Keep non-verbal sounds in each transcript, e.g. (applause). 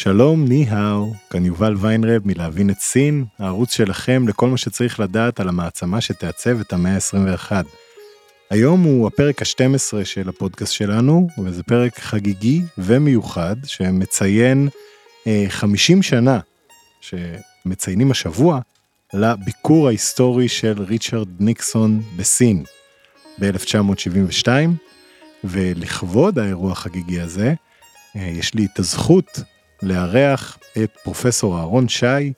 שלום, ני-האו, כאן יובל ויינרב מלהבין את סין, הערוץ שלכם לכל מה שצריך לדעת על המעצמה שתעצב את המאה ה-21. היום הוא הפרק ה-12 של הפודקאסט שלנו, וזה פרק חגיגי ומיוחד שמציין אה, 50 שנה, שמציינים השבוע, לביקור ההיסטורי של ריצ'רד ניקסון בסין ב-1972, ולכבוד האירוע החגיגי הזה, אה, יש לי את הזכות לארח את פרופסור אהרון שי,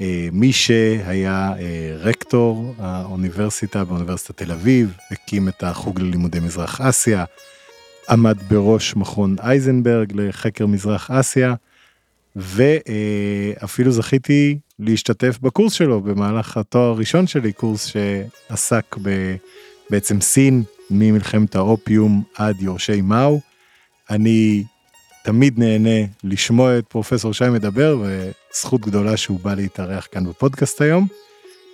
אה, מי שהיה אה, רקטור האוניברסיטה באוניברסיטת תל אביב, הקים את החוג ללימודי מזרח אסיה, עמד בראש מכון אייזנברג לחקר מזרח אסיה, ואפילו זכיתי להשתתף בקורס שלו במהלך התואר הראשון שלי, קורס שעסק בעצם סין ממלחמת האופיום עד יורשי מאו. אני תמיד נהנה לשמוע את פרופסור שי מדבר, וזכות גדולה שהוא בא להתארח כאן בפודקאסט היום.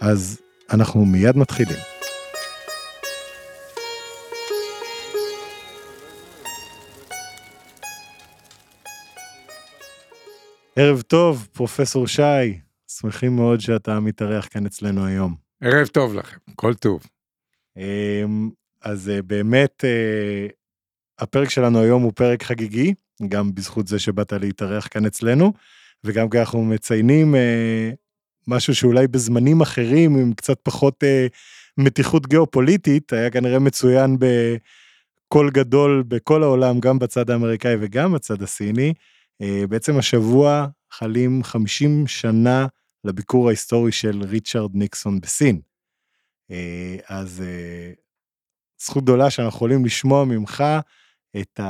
אז אנחנו מיד מתחילים. ערב טוב, פרופסור שי, שמחים מאוד שאתה מתארח כאן אצלנו היום. ערב טוב לכם, כל טוב. אמ, אז אה, באמת, אה, הפרק שלנו היום הוא פרק חגיגי, גם בזכות זה שבאת להתארח כאן אצלנו, וגם כי אנחנו מציינים אה, משהו שאולי בזמנים אחרים, עם קצת פחות אה, מתיחות גיאופוליטית, היה כנראה מצוין בקול גדול בכל העולם, גם בצד האמריקאי וגם בצד הסיני. אה, בעצם השבוע חלים 50 שנה לביקור ההיסטורי של ריצ'רד ניקסון בסין. אה, אז אה, זכות גדולה שאנחנו יכולים לשמוע ממך את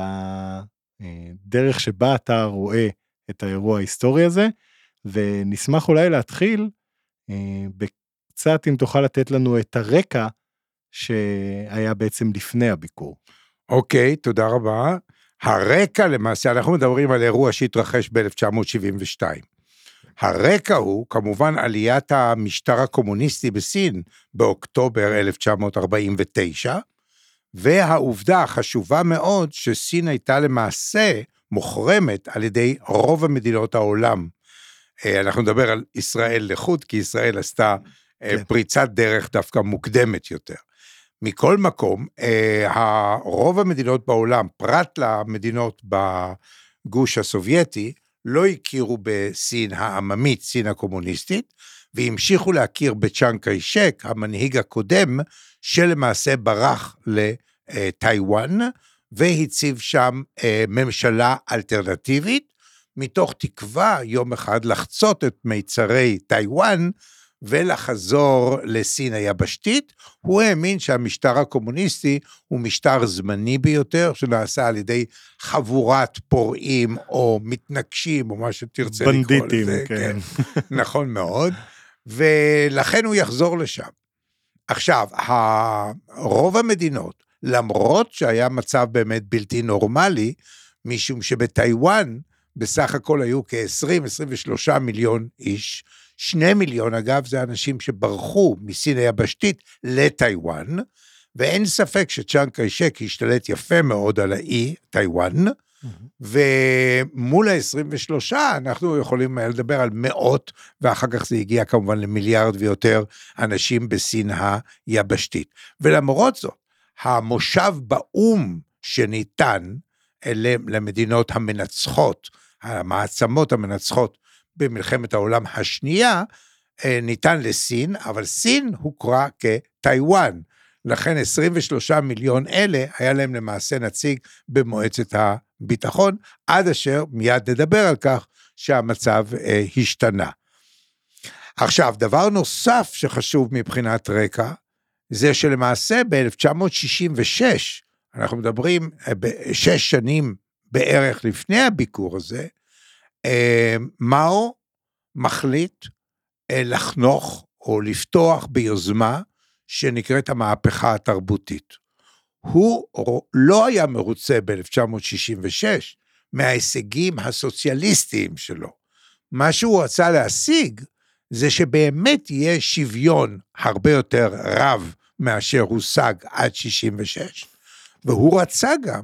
הדרך שבה אתה רואה את האירוע ההיסטורי הזה, ונשמח אולי להתחיל בקצת אם תוכל לתת לנו את הרקע שהיה בעצם לפני הביקור. אוקיי, okay, תודה רבה. הרקע למעשה, אנחנו מדברים על אירוע שהתרחש ב-1972. הרקע הוא כמובן עליית המשטר הקומוניסטי בסין באוקטובר 1949, והעובדה החשובה מאוד שסין הייתה למעשה מוחרמת על ידי רוב המדינות העולם. אה, אנחנו נדבר על ישראל לחוד, כי ישראל עשתה אה, כן. פריצת דרך דווקא מוקדמת יותר. מכל מקום, אה, רוב המדינות בעולם, פרט למדינות בגוש הסובייטי, לא הכירו בסין העממית, סין הקומוניסטית, והמשיכו להכיר בצ'אנג קיישק, המנהיג הקודם, שלמעשה ברח לטיוואן, והציב שם אה, ממשלה אלטרנטיבית, מתוך תקווה יום אחד לחצות את מיצרי טיוואן ולחזור לסין היבשתית, הוא האמין שהמשטר הקומוניסטי הוא משטר זמני ביותר, שנעשה על ידי חבורת פורעים או מתנגשים או מה שתרצה לקרוא לזה. בנדיטים, כן. כן. (laughs) נכון מאוד, ולכן הוא יחזור לשם. עכשיו, רוב המדינות, למרות שהיה מצב באמת בלתי נורמלי, משום שבטיוואן בסך הכל היו כ-20-23 מיליון איש, שני מיליון, אגב, זה אנשים שברחו מסין היבשתית לטיוואן, ואין ספק שצ'אנג קיישק השתלט יפה מאוד על האי, טיוואן, ומול ה-23 אנחנו יכולים לדבר על מאות, ואחר כך זה הגיע כמובן למיליארד ויותר אנשים בסין היבשתית. ולמרות זאת, המושב באו"ם שניתן אלה למדינות המנצחות, המעצמות המנצחות במלחמת העולם השנייה, אה, ניתן לסין, אבל סין הוכרה כטיוואן. לכן 23 מיליון אלה, היה להם למעשה נציג במועצת הביטחון, עד אשר מיד נדבר על כך שהמצב אה, השתנה. עכשיו, דבר נוסף שחשוב מבחינת רקע, זה שלמעשה ב-1966, אנחנו מדברים אה, שש שנים בערך לפני הביקור הזה, אה, מאו מחליט אה, לחנוך או לפתוח ביוזמה שנקראת המהפכה התרבותית. הוא לא היה מרוצה ב-1966 מההישגים הסוציאליסטיים שלו. מה שהוא רצה להשיג זה שבאמת יהיה שוויון הרבה יותר רב מאשר הושג עד 66, והוא רצה גם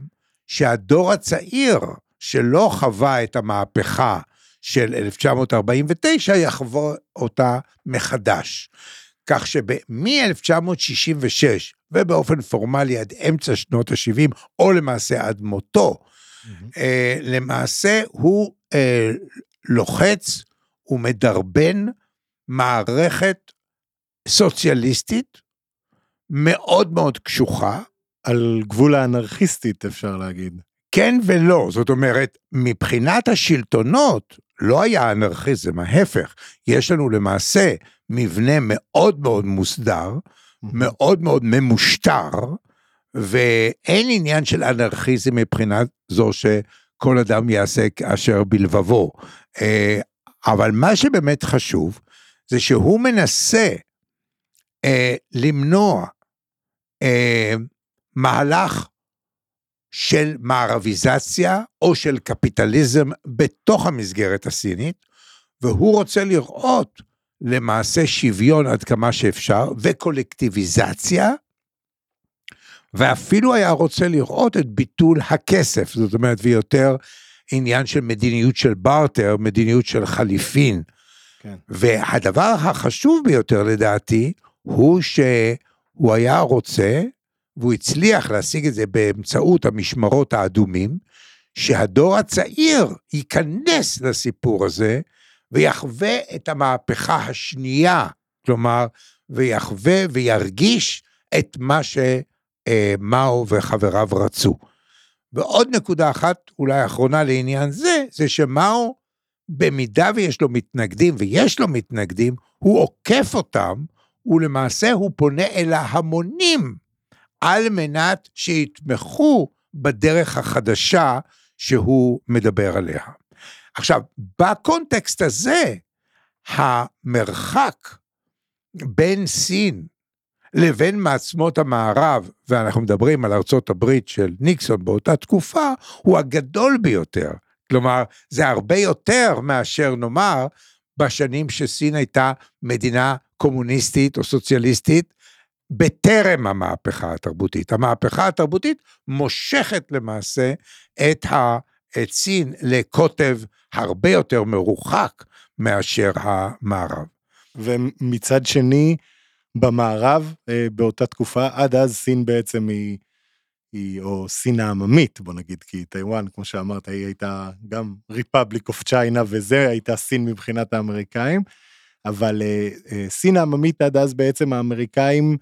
שהדור הצעיר שלא חווה את המהפכה של 1949 יחווה אותה מחדש. כך שמ-1966 ובאופן פורמלי עד אמצע שנות ה-70, או למעשה עד מותו, mm-hmm. אה, למעשה הוא אה, לוחץ ומדרבן מערכת סוציאליסטית מאוד מאוד קשוחה. על גבול האנרכיסטית אפשר להגיד. כן ולא, זאת אומרת, מבחינת השלטונות לא היה אנרכיזם, ההפך, יש לנו למעשה מבנה מאוד מאוד מוסדר, מאוד מאוד ממושטר, ואין עניין של אנרכיזם מבחינת זו שכל אדם יעשה כאשר בלבבו. אה, אבל מה שבאמת חשוב, זה שהוא מנסה אה, למנוע אה, מהלך של מערביזציה או של קפיטליזם בתוך המסגרת הסינית, והוא רוצה לראות למעשה שוויון עד כמה שאפשר, וקולקטיביזציה, ואפילו היה רוצה לראות את ביטול הכסף, זאת אומרת, ויותר עניין של מדיניות של בארטר, מדיניות של חליפין. כן. והדבר החשוב ביותר לדעתי, הוא שהוא היה רוצה, והוא הצליח להשיג את זה באמצעות המשמרות האדומים, שהדור הצעיר ייכנס לסיפור הזה, ויחווה את המהפכה השנייה, כלומר, ויחווה וירגיש את מה שמאו וחבריו רצו. ועוד נקודה אחת, אולי אחרונה לעניין זה, זה שמאו, במידה ויש לו מתנגדים, ויש לו מתנגדים, הוא עוקף אותם, ולמעשה הוא פונה אל ההמונים, על מנת שיתמכו בדרך החדשה שהוא מדבר עליה. עכשיו, בקונטקסט הזה, המרחק בין סין לבין מעצמות המערב, ואנחנו מדברים על ארצות הברית של ניקסון באותה תקופה, הוא הגדול ביותר. כלומר, זה הרבה יותר מאשר נאמר בשנים שסין הייתה מדינה קומוניסטית או סוציאליסטית, בטרם המהפכה התרבותית. המהפכה התרבותית מושכת למעשה את, ה, את סין לקוטב הרבה יותר מרוחק מאשר המערב. ומצד שני, במערב, אה, באותה תקופה, עד אז סין בעצם היא, היא או סין העממית, בוא נגיד, כי טיוואן, כמו שאמרת, היא הייתה גם Republic of China, וזה הייתה סין מבחינת האמריקאים, אבל אה, אה, סין העממית עד אז בעצם האמריקאים,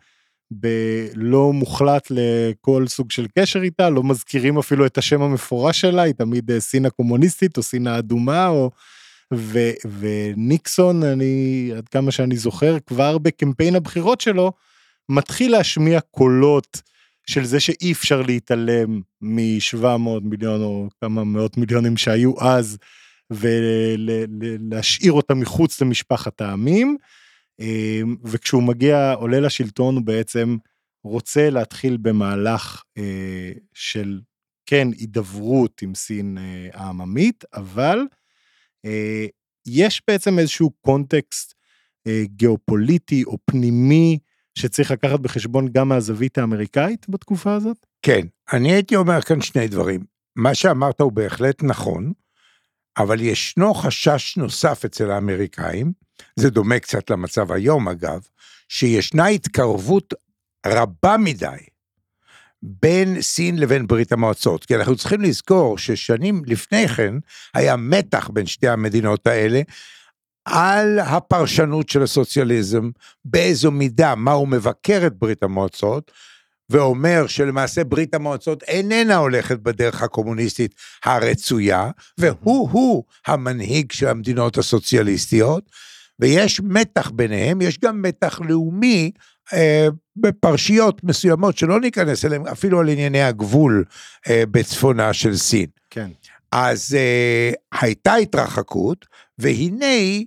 בלעה מוחלט לכל סוג של קשר איתה, לא מזכירים אפילו את השם המפורש שלה, היא תמיד אה, סין הקומוניסטית או סין האדומה, או... ו, וניקסון, אני, עד כמה שאני זוכר, כבר בקמפיין הבחירות שלו, מתחיל להשמיע קולות של זה שאי אפשר להתעלם מ-700 מיליון או כמה מאות מיליונים שהיו אז, ולהשאיר אותם מחוץ למשפחת העמים. אמ, וכשהוא מגיע, עולה לשלטון, הוא בעצם רוצה להתחיל במהלך אה, של, כן, הידברות עם סין אה, העממית, אבל אה, יש בעצם איזשהו קונטקסט גיאופוליטי או פנימי שצריך לקחת בחשבון גם מהזווית האמריקאית בתקופה הזאת? כן, אני הייתי אומר כאן שני דברים. מה שאמרת הוא בהחלט נכון, אבל ישנו חשש נוסף אצל האמריקאים, זה דומה קצת למצב היום אגב, שישנה התקרבות רבה מדי בין סין לבין ברית המועצות. כי אנחנו צריכים לזכור ששנים לפני כן היה מתח בין שתי המדינות האלה, על הפרשנות של הסוציאליזם, באיזו מידה, מה הוא מבקר את ברית המועצות, ואומר שלמעשה ברית המועצות איננה הולכת בדרך הקומוניסטית הרצויה, והוא-הוא המנהיג של המדינות הסוציאליסטיות, ויש מתח ביניהם, יש גם מתח לאומי אה, בפרשיות מסוימות שלא ניכנס אליהן, אפילו על ענייני הגבול אה, בצפונה של סין. כן. אז אה, הייתה התרחקות, והנה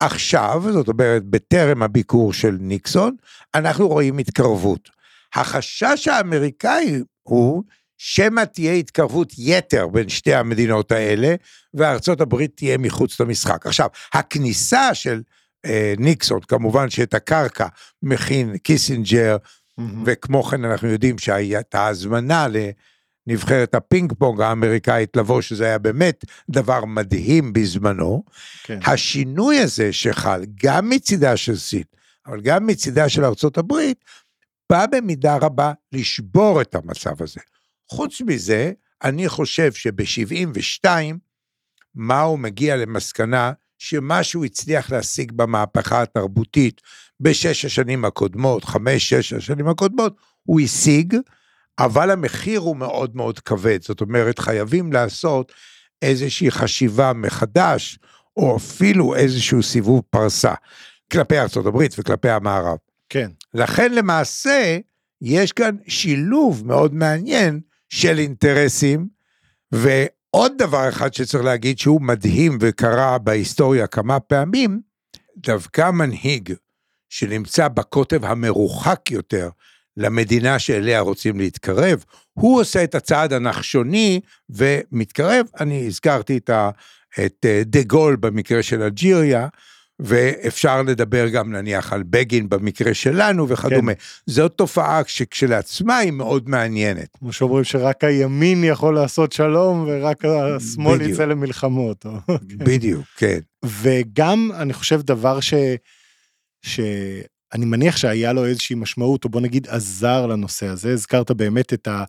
עכשיו, זאת אומרת, בטרם הביקור של ניקסון, אנחנו רואים התקרבות. החשש האמריקאי הוא שמא תהיה התקרבות יתר בין שתי המדינות האלה, וארצות הברית תהיה מחוץ למשחק. עכשיו, הכניסה של אה, ניקסון, כמובן שאת הקרקע מכין קיסינג'ר, Mm-hmm. וכמו כן אנחנו יודעים שהייתה הזמנה לנבחרת הפינג פונג האמריקאית לבוא, שזה היה באמת דבר מדהים בזמנו. כן. השינוי הזה שחל גם מצידה של סין, אבל גם מצידה של ארצות הברית, בא במידה רבה לשבור את המצב הזה. חוץ מזה, אני חושב שב-72, מאו מגיע למסקנה שמה שהוא הצליח להשיג במהפכה התרבותית בשש השנים הקודמות, חמש, שש השנים הקודמות, הוא השיג, אבל המחיר הוא מאוד מאוד כבד. זאת אומרת, חייבים לעשות איזושהי חשיבה מחדש, או אפילו איזשהו סיבוב פרסה, כלפי הברית וכלפי המערב. כן. לכן למעשה, יש כאן שילוב מאוד מעניין של אינטרסים, ועוד דבר אחד שצריך להגיד שהוא מדהים וקרה בהיסטוריה כמה פעמים, דווקא מנהיג שנמצא בקוטב המרוחק יותר למדינה שאליה רוצים להתקרב, הוא עושה את הצעד הנחשוני ומתקרב. אני הזכרתי את, ה, את אה, דה גול במקרה של אלג'יריה, ואפשר לדבר גם נניח על בגין במקרה שלנו וכדומה. כן. זאת תופעה שכשלעצמה היא מאוד מעניינת. כמו שאומרים שרק הימין יכול לעשות שלום ורק השמאל בדיוק. יצא למלחמות. בדיוק, כן. וגם אני חושב דבר ש... שאני מניח שהיה לו איזושהי משמעות, או בוא נגיד עזר לנושא הזה, הזכרת באמת את, ה...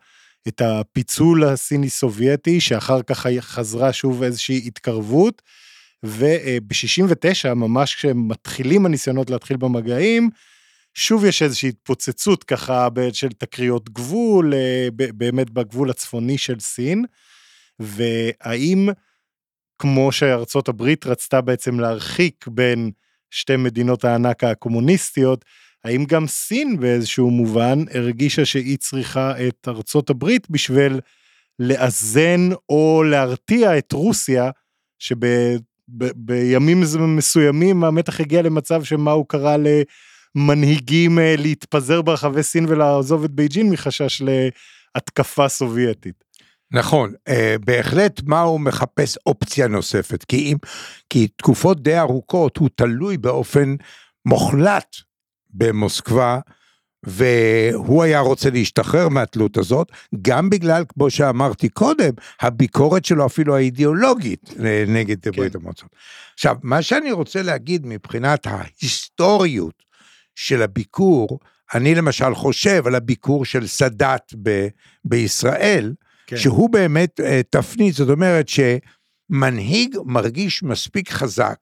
את הפיצול הסיני-סובייטי, שאחר כך חזרה שוב איזושהי התקרבות, וב-69, ממש כשמתחילים הניסיונות להתחיל במגעים, שוב יש איזושהי התפוצצות ככה של תקריות גבול, אה, באמת בגבול הצפוני של סין, והאם כמו שארצות הברית רצתה בעצם להרחיק בין שתי מדינות הענק הקומוניסטיות, האם גם סין באיזשהו מובן הרגישה שהיא צריכה את ארצות הברית בשביל לאזן או להרתיע את רוסיה, שבימים מסוימים המתח הגיע למצב שמה הוא קרא למנהיגים אה, להתפזר ברחבי סין ולעזוב את בייג'ין מחשש להתקפה סובייטית. נכון, אה, בהחלט מה הוא מחפש אופציה נוספת, כי אם, כי תקופות די ארוכות הוא תלוי באופן מוחלט במוסקבה, והוא היה רוצה להשתחרר מהתלות הזאת, גם בגלל, כמו שאמרתי קודם, הביקורת שלו אפילו האידיאולוגית אה, נגד כן. ברית המועצות. עכשיו, מה שאני רוצה להגיד מבחינת ההיסטוריות של הביקור, אני למשל חושב על הביקור של סאדאת ב- בישראל, כן. שהוא באמת אה, תפנית, זאת אומרת שמנהיג מרגיש מספיק חזק,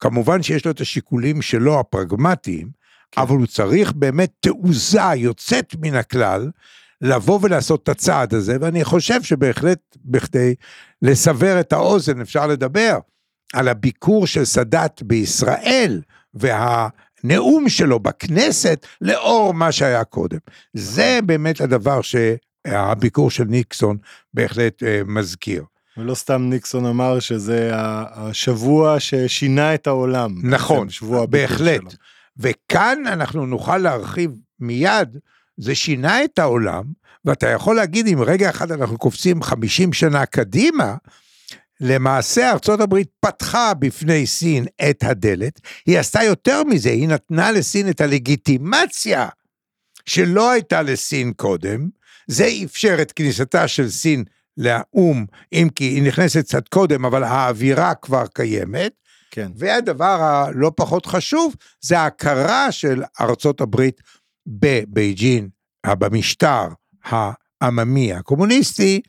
כמובן שיש לו את השיקולים שלו הפרגמטיים, כן. אבל הוא צריך באמת תעוזה יוצאת מן הכלל, לבוא ולעשות את הצעד הזה, ואני חושב שבהחלט בכדי לסבר את האוזן אפשר לדבר על הביקור של סאדאת בישראל, והנאום שלו בכנסת, לאור מה שהיה קודם. זה באמת הדבר שהביקור של ניקסון בהחלט אה, מזכיר. ולא סתם ניקסון אמר שזה השבוע ששינה את העולם. נכון, שבוע הביקור בהחלט. שלו. וכאן אנחנו נוכל להרחיב מיד, זה שינה את העולם, ואתה יכול להגיד אם רגע אחד אנחנו קופצים 50 שנה קדימה, למעשה ארצות הברית פתחה בפני סין את הדלת, היא עשתה יותר מזה, היא נתנה לסין את הלגיטימציה שלא הייתה לסין קודם, זה אפשר את כניסתה של סין לאו"ם, אם כי היא נכנסת קצת קודם, אבל האווירה כבר קיימת, כן. והדבר הלא פחות חשוב, זה ההכרה של ארצות הברית בבייג'ין, במשטר העממי הקומוניסטי,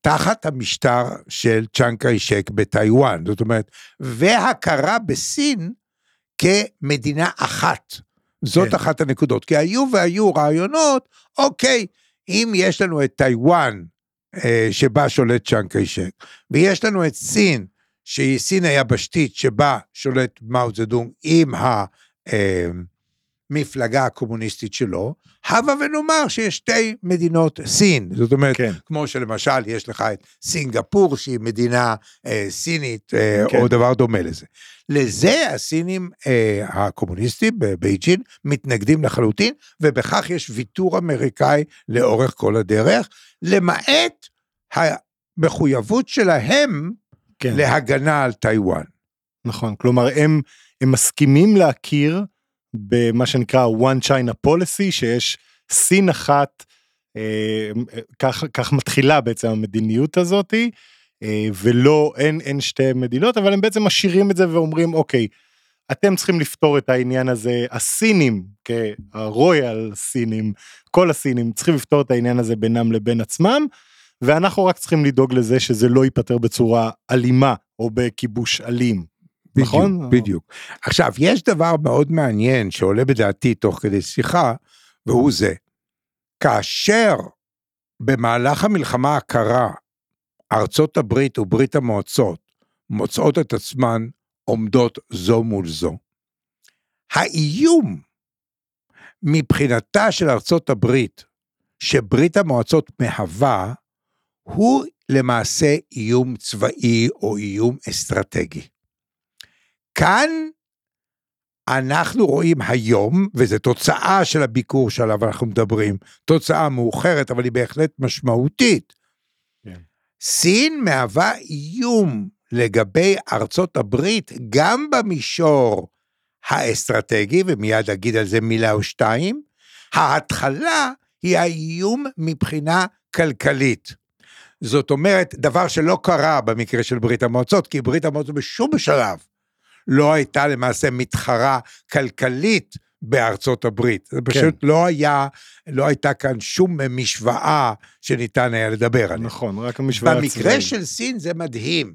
תחת המשטר של צ'אנג קאי-שק בטיוואן, זאת אומרת, והכרה בסין כמדינה אחת. זאת כן. אחת הנקודות, כי היו והיו רעיונות, אוקיי, אם יש לנו את טיוואן, אה, שבה שולט צ'אנג קאי-שק, ויש לנו את סין, שהיא סין היבשתית, שבה שולט מאו זדונג עם המפלגה הקומוניסטית שלו, הבה ונאמר שיש שתי מדינות סין. זאת אומרת, כן. כמו שלמשל יש לך את סינגפור, שהיא מדינה אה, סינית, אה, כן. או דבר דומה לזה. לזה הסינים אה, הקומוניסטים בבייג'ין מתנגדים לחלוטין, ובכך יש ויתור אמריקאי לאורך כל הדרך, למעט המחויבות שלהם כן. להגנה על טיוואן. נכון, כלומר הם, הם מסכימים להכיר במה שנקרא one China policy, שיש סין אחת, אה, כך, כך מתחילה בעצם המדיניות הזאתי, אה, ולא, אין, אין שתי מדינות, אבל הם בעצם משאירים את זה ואומרים, אוקיי, אתם צריכים לפתור את העניין הזה, הסינים, כהרויאל סינים, כל הסינים צריכים לפתור את העניין הזה בינם לבין עצמם, ואנחנו רק צריכים לדאוג לזה שזה לא ייפתר בצורה אלימה או בכיבוש אלים. נכון? בדיוק, בדיוק. עכשיו, יש דבר מאוד מעניין שעולה בדעתי תוך כדי שיחה, והוא זה, כאשר במהלך המלחמה הקרה, ארצות הברית וברית המועצות מוצאות את עצמן עומדות זו מול זו, האיום מבחינתה של ארצות הברית, שברית המועצות מהווה, הוא למעשה איום צבאי או איום אסטרטגי. כאן אנחנו רואים היום, וזו תוצאה של הביקור שעליו אנחנו מדברים, תוצאה מאוחרת, אבל היא בהחלט משמעותית. כן. סין מהווה איום לגבי ארצות הברית, גם במישור האסטרטגי, ומיד אגיד על זה מילה או שתיים, ההתחלה היא האיום מבחינה כלכלית. זאת אומרת, דבר שלא קרה במקרה של ברית המועצות, כי ברית המועצות בשום שלב לא הייתה למעשה מתחרה כלכלית בארצות הברית. זה פשוט לא היה, לא הייתה כאן שום משוואה שניתן היה לדבר עליה. נכון, רק המשוואה במקרה הצבאית. של סין זה מדהים.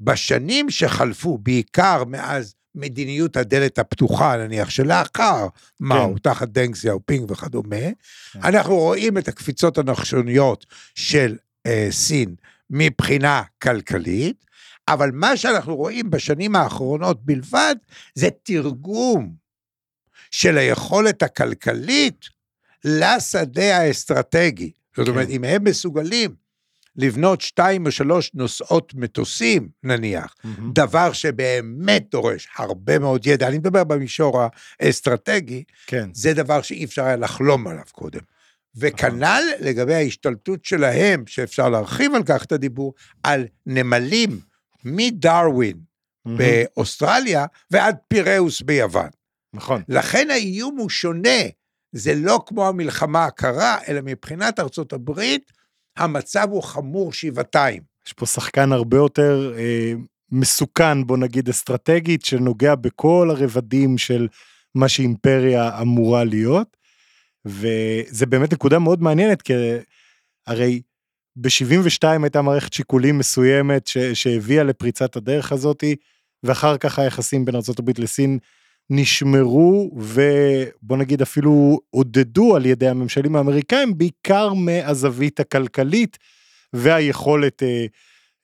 בשנים שחלפו, בעיקר מאז מדיניות הדלת הפתוחה, נניח, שלאחר מאו, תחת דנג סיאופינג וכדומה, אנחנו רואים את הקפיצות הנחשוניות של אה, סין מבחינה כלכלית, אבל מה שאנחנו רואים בשנים האחרונות בלבד, זה תרגום של היכולת הכלכלית לשדה האסטרטגי. זאת כן. אומרת, אם הם מסוגלים לבנות שתיים או שלוש נוסעות מטוסים, נניח, מהמם. דבר שבאמת דורש הרבה מאוד ידע, אני מדבר במישור האסטרטגי, כן, זה דבר שאי אפשר היה לחלום עליו קודם. וכנ"ל לגבי ההשתלטות שלהם, שאפשר להרחיב על כך את הדיבור, על נמלים מדרווין מהמם. באוסטרליה ועד פיראוס ביוון. נכון, לכן האיום הוא שונה, זה לא כמו המלחמה הקרה, אלא מבחינת ארצות הברית, המצב הוא חמור שבעתיים. יש פה שחקן הרבה יותר אה, מסוכן, בוא נגיד אסטרטגית, שנוגע בכל הרבדים של מה שאימפריה אמורה להיות, וזה באמת נקודה מאוד מעניינת, כי הרי ב-72 הייתה מערכת שיקולים מסוימת ש- שהביאה לפריצת הדרך הזאתי, ואחר כך היחסים בין ארה"ב לסין נשמרו ובוא נגיד אפילו עודדו על ידי הממשלים האמריקאים, בעיקר מהזווית הכלכלית והיכולת אה,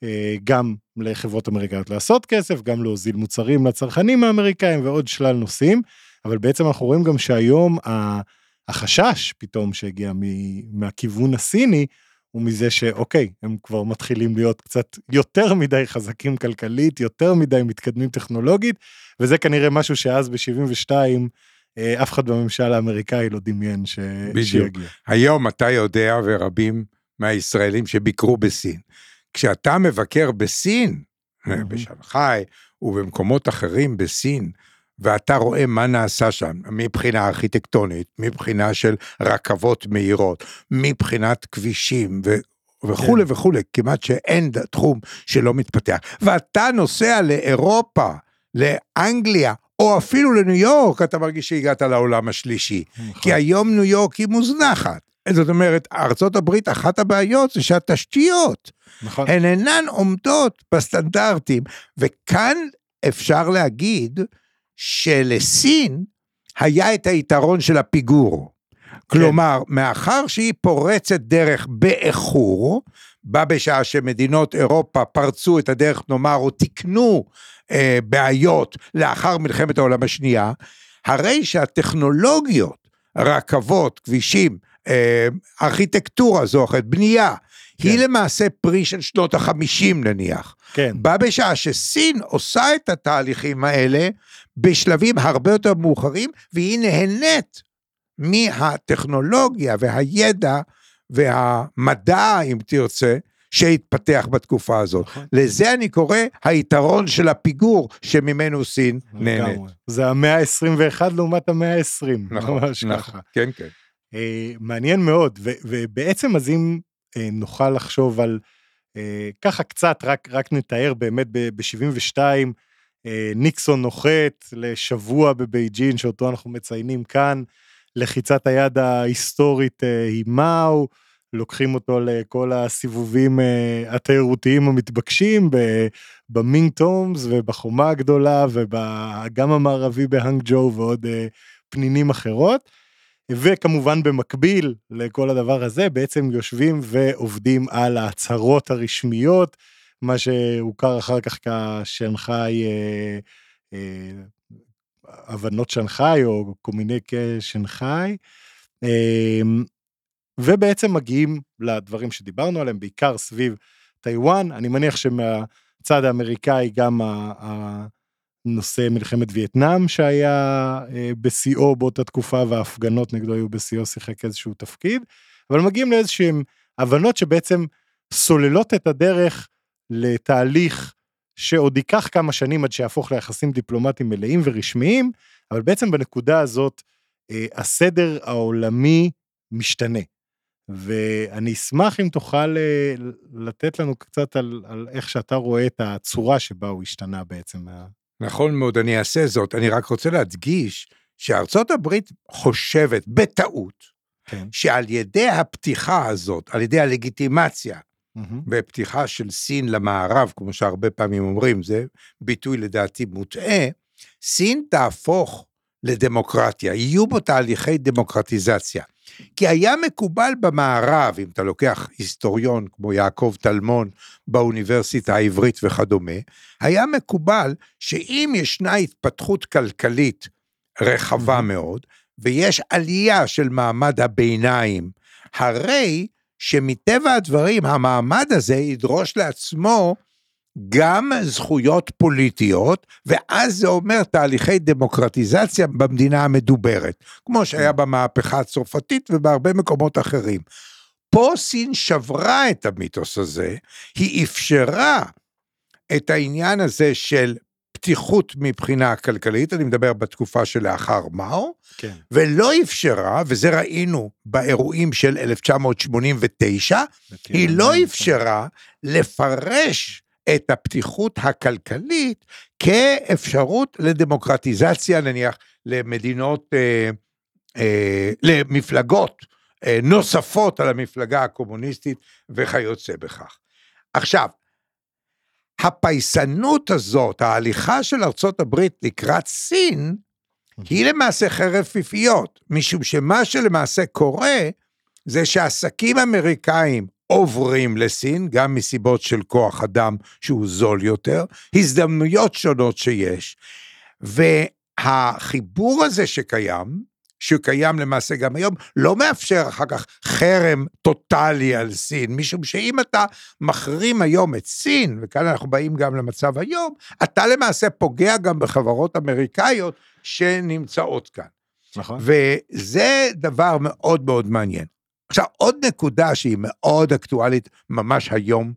אה, גם לחברות אמריקאיות לעשות כסף, גם להוזיל מוצרים לצרכנים האמריקאים ועוד שלל נושאים, אבל בעצם אנחנו רואים גם שהיום החשש פתאום שהגיע מ- מהכיוון הסיני, הוא מזה שאוקיי, הם כבר מתחילים להיות קצת יותר מדי חזקים כלכלית, יותר מדי מתקדמים טכנולוגית, וזה כנראה משהו שאז ב-72 אה, אף אחד בממשל האמריקאי לא דמיין ש... בדיוק. שיגיע. היום אתה יודע, ורבים מהישראלים שביקרו בסין, כשאתה מבקר בסין, מהמם. בשנגחאי ובמקומות אחרים בסין, ואתה רואה מה נעשה שם מבחינה ארכיטקטונית, מבחינה של רכבות מהירות, מבחינת כבישים ו... וכולי כן. וכולי, כמעט שאין תחום שלא מתפתח. ואתה נוסע לאירופה, לאנגליה, או אפילו לניו יורק, אתה מרגיש שהגעת לעולם השלישי. נכון. כי היום ניו יורק היא מוזנחת. זאת אומרת, ארצות הברית, אחת הבעיות זה שהתשתיות, נכון. הן אינן עומדות בסטנדרטים, וכאן אפשר להגיד שלסין היה את היתרון של הפיגור. כלומר, מאחר שהיא פורצת דרך באיחור, בה בשעה שמדינות אירופה פרצו את הדרך, נאמר, או תיקנו אה, בעיות לאחר מלחמת העולם השנייה, הרי שהטכנולוגיות, רכבות, כבישים, אה, ארכיטקטורה זו אחרת, בנייה, כן. היא למעשה פרי של שנות החמישים נניח. כן. בה בשעה שסין עושה את התהליכים האלה בשלבים הרבה יותר מאוחרים, והיא נהנית מהטכנולוגיה והידע והמדע, אם תרצה, שהתפתח בתקופה הזאת. נכון. לזה אני קורא היתרון של הפיגור שממנו סין נהנית. זה המאה ה-21 לעומת המאה ה-20. ממש ככה. כן, כן. אה, מעניין מאוד, ו- ובעצם אז אם אה, נוכל לחשוב על, אה, ככה קצת, רק, רק נתאר באמת ב-72, אה, ניקסון נוחת לשבוע בבייג'ין, שאותו אנחנו מציינים כאן, לחיצת היד ההיסטורית אה, היא מאו, לוקחים אותו לכל הסיבובים אה, התיירותיים המתבקשים במינג טומס ובחומה הגדולה ובאגם המערבי בהאנג ג'ו ועוד אה, פנינים אחרות. וכמובן במקביל לכל הדבר הזה בעצם יושבים ועובדים על ההצהרות הרשמיות, מה שהוכר אחר כך כשנגחאי, אה, אה, הבנות שנגחאי או קומינק שנגחאי, אה, ובעצם מגיעים לדברים שדיברנו עליהם, בעיקר סביב טיוואן, אני מניח שמהצד האמריקאי גם ה- ה- נושא מלחמת וייטנאם שהיה אה, בשיאו באותה תקופה וההפגנות נגדו היו בשיאו שיחק איזשהו תפקיד, אבל מגיעים לאיזשהם הבנות שבעצם סוללות את הדרך לתהליך שעוד ייקח כמה שנים עד שיהפוך ליחסים דיפלומטיים מלאים ורשמיים, אבל בעצם בנקודה הזאת אה, הסדר העולמי משתנה. ואני אשמח אם תוכל אה, לתת לנו קצת על, על איך שאתה רואה את הצורה שבה הוא השתנה בעצם. נכון מאוד, אני אעשה זאת. אני רק רוצה להדגיש שארצות הברית חושבת בטעות כן. שעל ידי הפתיחה הזאת, על ידי הלגיטימציה מהמם. ופתיחה של סין למערב, כמו שהרבה פעמים אומרים, זה ביטוי לדעתי מוטעה, סין תהפוך לדמוקרטיה, יהיו בו תהליכי דמוקרטיזציה. כי היה מקובל במערב, אם אתה לוקח היסטוריון כמו יעקב טלמון באוניברסיטה העברית וכדומה, היה מקובל שאם ישנה התפתחות כלכלית רחבה מאוד, ויש עלייה של מעמד הביניים, הרי שמטבע הדברים המעמד הזה ידרוש לעצמו גם זכויות פוליטיות, ואז זה אומר תהליכי דמוקרטיזציה במדינה המדוברת, כמו שהיה במהפכה הצרפתית ובהרבה מקומות אחרים. פה סין שברה את המיתוס הזה, היא אפשרה את העניין הזה של פתיחות מבחינה כלכלית, אני מדבר בתקופה שלאחר מאו, כן. ולא אפשרה, וזה ראינו באירועים של 1989, היא לא אפשרה לפרש את הפתיחות הכלכלית כאפשרות לדמוקרטיזציה, נניח, למדינות, אה, אה, למפלגות אה, נוספות על המפלגה הקומוניסטית וכיוצא בכך. עכשיו, הפייסנות הזאת, ההליכה של ארצות הברית לקראת סין, היא למעשה חרב פיפיות, משום שמה שלמעשה קורה, זה שעסקים אמריקאים עוברים לסין, גם מסיבות של כוח אדם שהוא זול יותר, הזדמנויות שונות שיש, והחיבור הזה שקיים, שקיים למעשה גם היום, לא מאפשר אחר כך חרם טוטאלי על סין, משום שאם אתה מחרים היום את סין, וכאן אנחנו באים גם למצב היום, אתה למעשה פוגע גם בחברות אמריקאיות שנמצאות כאן. נכון. וזה דבר מאוד מאוד מעניין. עכשיו, עוד נקודה שהיא מאוד אקטואלית ממש היום,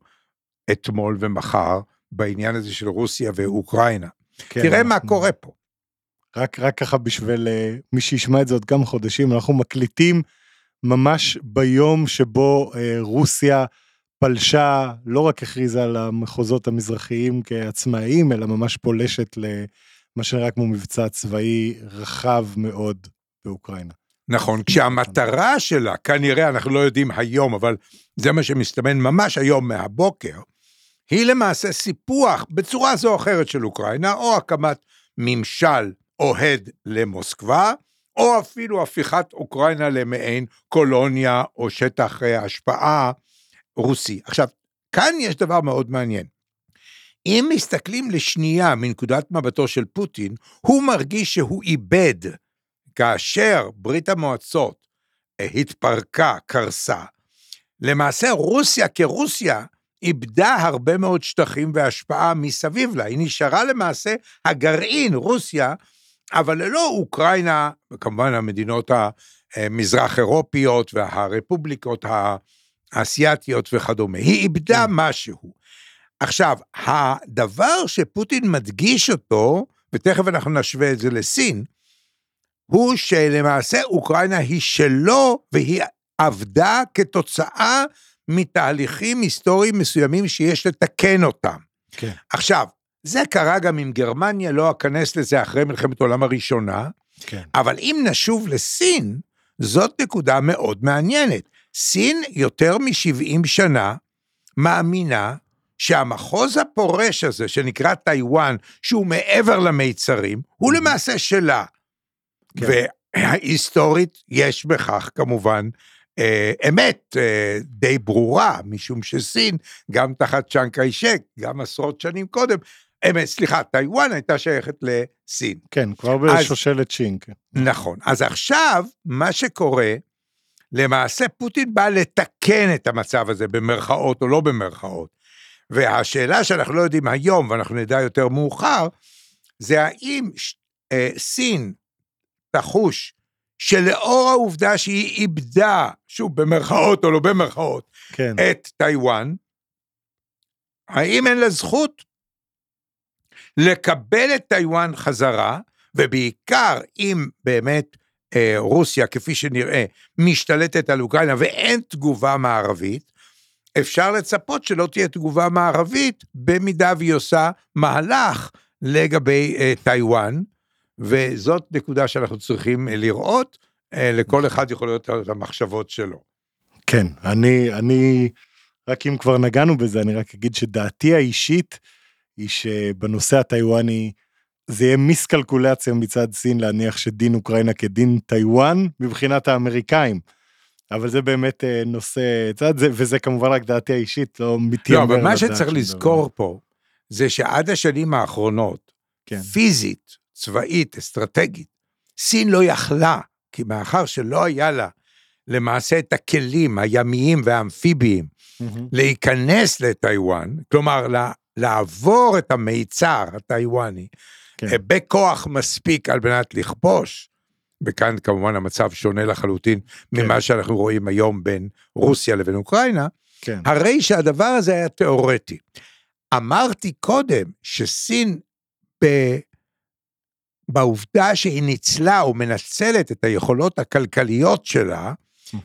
אתמול ומחר, בעניין הזה של רוסיה ואוקראינה. כן, תראה מה אנחנו- קורה פה. רק, רק ככה בשביל אה, מי שישמע את זה עוד כמה חודשים, אנחנו מקליטים ממש ביום שבו אה, רוסיה פלשה, לא רק הכריזה על המחוזות המזרחיים כעצמאיים, אלא ממש פולשת למה שנראה כמו מבצע צבאי רחב מאוד באוקראינה. נכון, כשהמטרה שלה, כנראה, אנחנו לא יודעים היום, אבל זה מה שמסתמן ממש היום מהבוקר, היא למעשה סיפוח בצורה זו או אחרת של אוקראינה, או הקמת ממשל אוהד למוסקבה, או אפילו הפיכת אוקראינה למעין קולוניה או שטח אה, השפעה רוסי. עכשיו, כאן יש דבר מאוד מעניין. אם מסתכלים לשנייה מנקודת מבטו של פוטין, הוא מרגיש שהוא איבד, כאשר ברית המועצות אה, התפרקה, קרסה, למעשה רוסיה כרוסיה איבדה הרבה מאוד שטחים והשפעה מסביב לה, היא נשארה למעשה הגרעין, רוסיה, אבל ללא אוקראינה, וכמובן המדינות המזרח אירופיות והרפובליקות האסייתיות וכדומה, היא איבדה כן. משהו. עכשיו, הדבר שפוטין מדגיש אותו, ותכף אנחנו נשווה את זה לסין, הוא שלמעשה אוקראינה היא שלו והיא עבדה כתוצאה מתהליכים היסטוריים מסוימים שיש לתקן אותם. כן. עכשיו, זה קרה גם עם גרמניה, לא אכנס לזה אחרי מלחמת העולם הראשונה, כן. אבל אם נשוב לסין, זאת נקודה מאוד מעניינת. סין יותר מ-70 שנה מאמינה שהמחוז הפורש הזה, שנקרא טיוואן, שהוא מעבר למיצרים, הוא למעשה שלה. כן. והיסטורית יש בכך כמובן אה, אמת אה, די ברורה, משום שסין, גם תחת צ'אנג קיישק, גם עשרות שנים קודם, סליחה, טיוואן הייתה שייכת לסין. כן, כבר בשושלת שינק. נכון. אז עכשיו, מה שקורה, למעשה פוטין בא לתקן את המצב הזה, במרכאות או לא במרכאות. והשאלה שאנחנו לא יודעים היום, ואנחנו נדע יותר מאוחר, זה האם אה, סין תחוש שלאור העובדה שהיא איבדה, שוב, במרכאות או לא במרכאות, כן. את טיוואן, האם אין לה זכות לקבל את טיוואן חזרה, ובעיקר אם באמת אה, רוסיה, כפי שנראה, משתלטת על אוקראינה ואין תגובה מערבית, אפשר לצפות שלא תהיה תגובה מערבית במידה והיא עושה מהלך לגבי אה, טיוואן, וזאת נקודה שאנחנו צריכים אה, לראות, אה, לכל אחד יכול להיות את המחשבות שלו. כן, אני, אני, רק אם כבר נגענו בזה, אני רק אגיד שדעתי האישית היא שבנושא הטיוואני, זה יהיה מיסקלקולציה מצד סין להניח שדין אוקראינה כדין טיוואן מבחינת האמריקאים. אבל זה באמת אה, נושא צד זה, וזה כמובן רק דעתי האישית, לא מתיימר לא, אבל מה שצריך לזכור. פה, זה שעד השנים האחרונות, כן. פיזית, צבאית, אסטרטגית, סין לא יכלה, כי מאחר שלא היה לה למעשה את הכלים הימיים והאמפיביים mm-hmm. להיכנס לטיוואן, כלומר לעבור את המיצר הטיוואני כן. אה, בכוח מספיק על מנת לכבוש, וכאן כמובן המצב שונה לחלוטין כן. ממה שאנחנו רואים היום בין רוסיה לבין אוקראינה, כן. הרי שהדבר הזה היה תיאורטי. אמרתי קודם שסין ב... בעובדה שהיא ניצלה או מנצלת את היכולות הכלכליות שלה,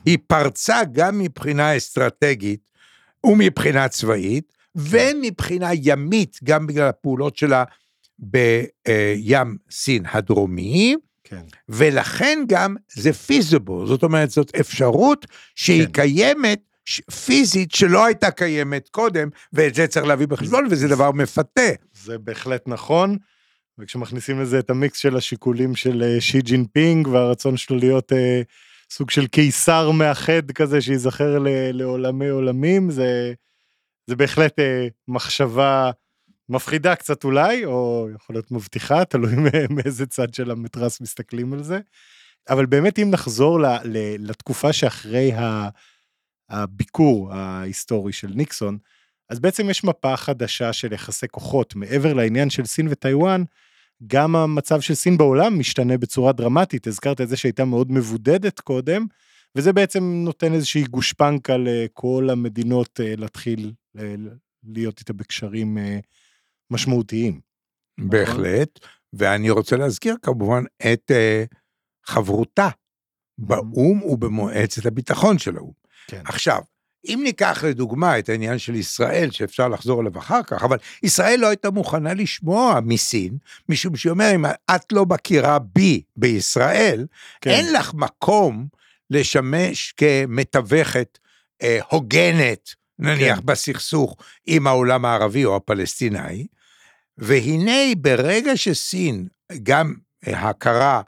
היא פרצה גם מבחינה אסטרטגית ומבחינה צבאית, ומבחינה ימית, גם בגלל הפעולות שלה בים סין הדרומי, כן. ולכן גם זה feasible, זאת אומרת, זאת אפשרות שהיא כן. קיימת פיזית שלא הייתה קיימת קודם, ואת זה צריך להביא בחשבון, וזה דבר מפתה. זה בהחלט נכון, וכשמכניסים לזה את המיקס של השיקולים של אה, שי ג'ינפינג, והרצון שלו להיות אה, סוג של קיסר מאחד כזה, שייזכר לעולמי עולמים, זה, זה בהחלט אה, מחשבה מפחידה קצת אולי, או יכול להיות מבטיחה, תלוי (laughs) מאיזה צד של המתרס מסתכלים על זה. אבל באמת אם נחזור ל, ל, לתקופה שאחרי הביקור ההיסטורי של ניקסון, אז בעצם יש מפה חדשה של יחסי כוחות, מעבר לעניין של סין וטיוואן, גם המצב של סין בעולם משתנה בצורה דרמטית, הזכרת את זה שהייתה מאוד מבודדת קודם, וזה בעצם נותן איזושהי גושפנקה לכל המדינות אה, להתחיל אה, להיות איתה בקשרים אה, משמעותיים. נכון? בהחלט, ואני רוצה להזכיר כמובן את חברותה באו"ם ובמועצת הביטחון של האו"ם. כן. עכשיו, אם ניקח לדוגמה את העניין של ישראל, שאפשר לחזור אליו אחר כך, אבל ישראל לא הייתה מוכנה לשמוע מסין, משום שהיא אומרת, אם את לא מכירה בי בישראל, כן. כן. אין לך מקום לשמש כמתווכת אה, הוגנת, נניח כן. בסכסוך עם העולם הערבי או הפלסטיני, והנה ברגע שסין, גם אה, הכרה,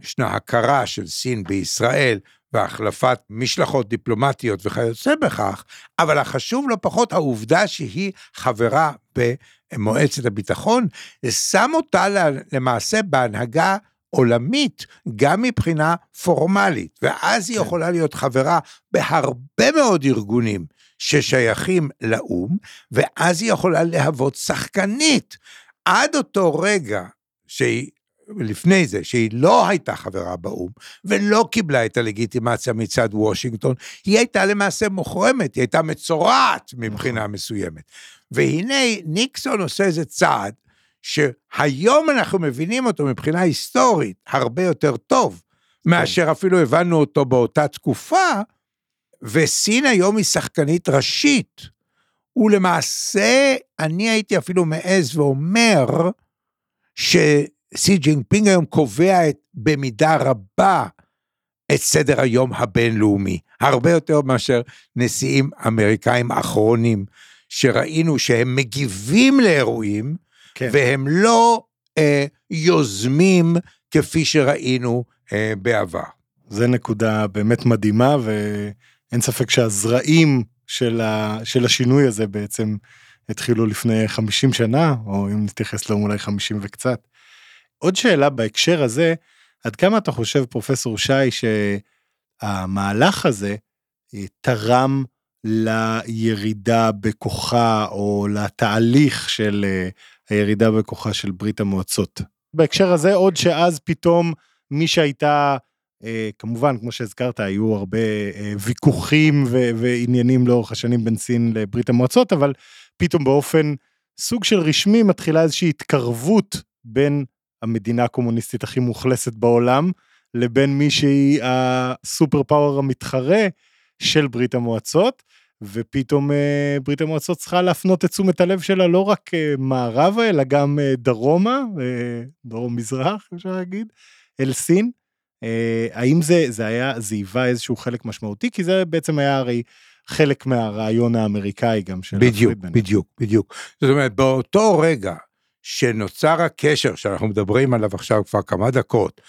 ישנה הכרה של סין בישראל, והחלפת משלחות דיפלומטיות וכיוצא בכך, אבל החשוב לא פחות העובדה שהיא חברה במועצת הביטחון, זה שם אותה למעשה בהנהגה עולמית, גם מבחינה פורמלית, ואז היא כן. יכולה להיות חברה בהרבה מאוד ארגונים ששייכים לאו"ם, ואז היא יכולה להוות שחקנית. עד אותו רגע שהיא לפני זה, שהיא לא הייתה חברה באו"ם, ולא קיבלה את הלגיטימציה מצד וושינגטון, היא הייתה למעשה מוחרמת, היא הייתה מצורעת מבחינה מסוימת. והנה ניקסון עושה איזה צעד, שהיום אנחנו מבינים אותו מבחינה היסטורית הרבה יותר טוב, מאשר אפילו הבנו אותו באותה תקופה, וסין היום היא שחקנית ראשית. ולמעשה, אני הייתי אפילו מעז ואומר, שסי ג'ינפינג היום קובע את, במידה רבה את סדר היום הבינלאומי, הרבה יותר מאשר נשיאים אמריקאים אחרונים, שראינו שהם מגיבים לאירועים, כן. והם לא אה, יוזמים כפי שראינו אה, בעבר. זה נקודה באמת מדהימה, ואין ספק שהזרעים של, ה, של השינוי הזה בעצם התחילו לפני 50 שנה, או אם נתייחס להם אולי 50 וקצת. עוד שאלה בהקשר הזה, עד כמה אתה חושב, פרופסור שי, שהמהלך הזה אה, תרם לירידה בכוחה, או לתהליך של אה, הירידה בכוחה של ברית המועצות? בהקשר הזה, עוד שאז פתאום מי שהייתה אה, כמובן, כמו שהזכרת, היו הרבה אה, ויכוחים ועניינים לאורך השנים בין סין לברית המועצות, אבל פתאום באופן סוג של רשמי מתחילה איזושהי התקרבות בין המדינה הקומוניסטית הכי מאוכלסת בעולם, לבין מי שהיא הסופר פאוור המתחרה של ברית המועצות, ופתאום אה, ברית המועצות צריכה להפנות את תשומת הלב שלה לא רק אה, מערבה, אלא גם אה, דרומה, אה, דרום מזרח, אפשר להגיד, אל סין. האם זה, זה היה, זה היווה איזשהו חלק משמעותי? כי זה בעצם היה הרי חלק מהרעיון האמריקאי גם של בדיוק, ביניהם. בדיוק, בדיוק. זאת אומרת, באותו רגע שנוצר הקשר שאנחנו מדברים עליו עכשיו כבר כמה דקות,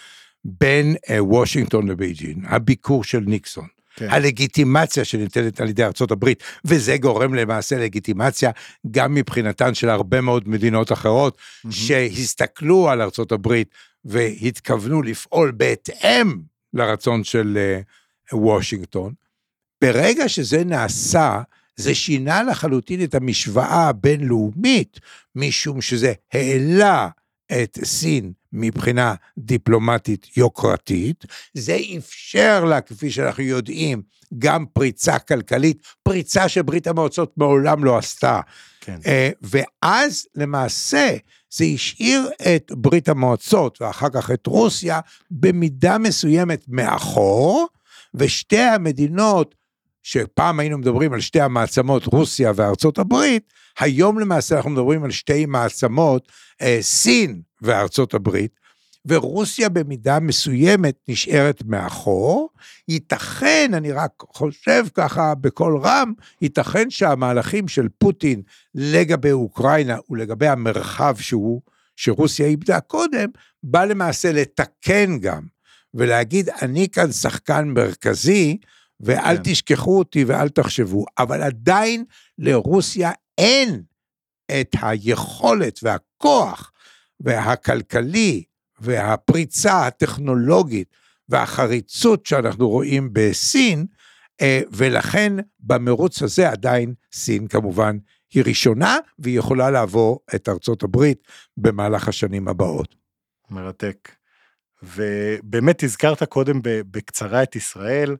בין וושינגטון לבייג'ין, הביקור של ניקסון, כן. הלגיטימציה שניתנת על ידי ארצות הברית, וזה גורם למעשה לגיטימציה גם מבחינתן של הרבה מאוד מדינות אחרות, מהמם. שהסתכלו על ארצות הברית והתכוונו לפעול בהתאם לרצון של אה, וושינגטון. ברגע שזה נעשה, זה שינה לחלוטין את המשוואה הבינלאומית, משום שזה העלה את סין מבחינה דיפלומטית יוקרתית, זה אפשר לה, כפי שאנחנו יודעים, גם פריצה כלכלית, פריצה שברית המועצות מעולם לא עשתה. כן. אה, ואז למעשה זה השאיר את ברית המועצות ואחר כך את רוסיה במידה מסוימת מאחור, ושתי המדינות שפעם היינו מדברים על שתי המעצמות, רוסיה וארצות הברית, היום למעשה אנחנו מדברים על שתי מעצמות, אה, סין וארצות הברית, ורוסיה במידה מסוימת נשארת מאחור. ייתכן, אני רק חושב ככה בקול רם, ייתכן שהמהלכים של פוטין לגבי אוקראינה ולגבי המרחב שהוא, שרוסיה איבדה קודם, בא למעשה לתקן גם, ולהגיד, אני כאן שחקן מרכזי, ואל כן. תשכחו אותי ואל תחשבו, אבל עדיין לרוסיה אין את היכולת והכוח והכלכלי והפריצה הטכנולוגית והחריצות שאנחנו רואים בסין, אה, ולכן במרוץ הזה עדיין סין כמובן היא ראשונה והיא יכולה לעבור את ארצות הברית במהלך השנים הבאות. מרתק. ובאמת הזכרת קודם בקצרה את ישראל,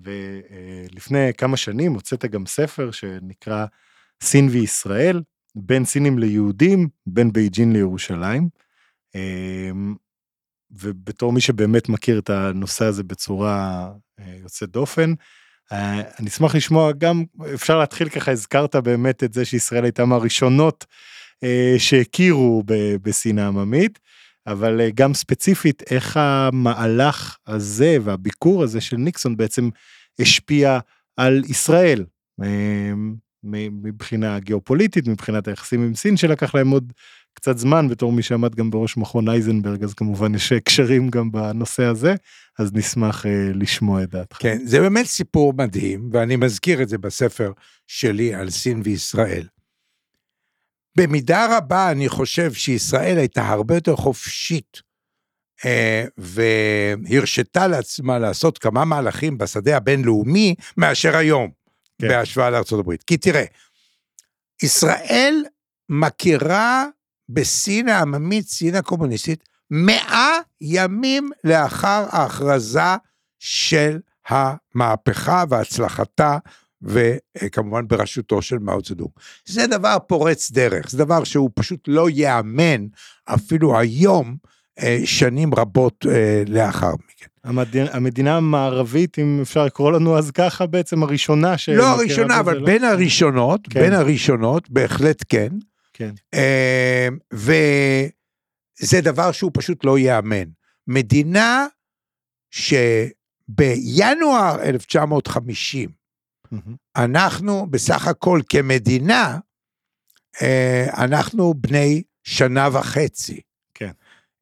ולפני כמה שנים הוצאת גם ספר שנקרא סין וישראל, בין סינים ליהודים, בין בייג'ין לירושלים. אמ, ובתור מי שבאמת מכיר את הנושא הזה בצורה אה, יוצאת דופן, אה, אני אשמח לשמוע גם, אפשר להתחיל ככה, הזכרת באמת את זה שישראל הייתה מהראשונות אה, שהכירו בסין העממית, אבל גם ספציפית איך המהלך הזה והביקור הזה של ניקסון בעצם השפיע על ישראל. אה, מבחינה גיאופוליטית, מבחינת היחסים עם סין שלקח להם עוד קצת זמן בתור מי שעמד גם בראש מכון אייזנברג אז כמובן יש קשרים גם בנושא הזה אז נשמח אה, לשמוע את דעתך. כן, זה באמת סיפור מדהים, ואני מזכיר את זה בספר שלי על סין וישראל. במידה רבה אני חושב שישראל הייתה הרבה יותר חופשית אה, והרשתה לעצמה לעשות כמה מהלכים בשדה הבינלאומי מאשר היום, כן. בהשוואה לארה"ב. כי תראה, ישראל מכירה בסין העממית, סין הקומוניסטית, מאה ימים לאחר ההכרזה של המהפכה והצלחתה, וכמובן בראשותו של מאו צדוק. זה דבר פורץ דרך, זה דבר שהוא פשוט לא ייאמן אפילו היום, אה, שנים רבות אה, לאחר מכן. המדינה, המדינה המערבית אם אפשר לקרוא לנו אז ככה בעצם הראשונה ש... לא הראשונה, אבל לא? בין הראשונות, כן. בין הראשונות, בהחלט כן. כן. אה, וזה דבר שהוא פשוט לא ייאמן. מדינה שבינואר 1950, מהמם. אנחנו בסך הכל כמדינה, אה, אנחנו בני שנה וחצי.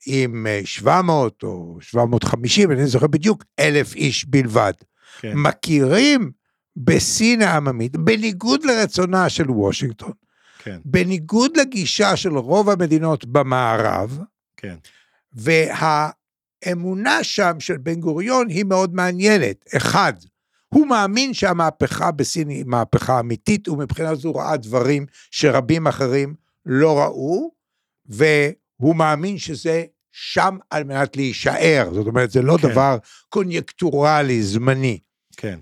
עם אה, 700 או 750, אני זוכר בדיוק, אלף איש בלבד. כן. מכירים בסין העממית, בניגוד לרצונה של וושינגטון, כן. בניגוד לגישה של רוב המדינות במערב, כן. והאמונה שם של בן גוריון היא מאוד מעניינת. אחד, הוא מאמין שהמהפכה בסין היא מהפכה אמיתית, ומבחינה זו ראה דברים שרבים אחרים לא ראו, והוא מאמין שזה שם על מנת להישאר. זאת אומרת, זה לא כן. דבר קוניונקטורלי, זמני. כן.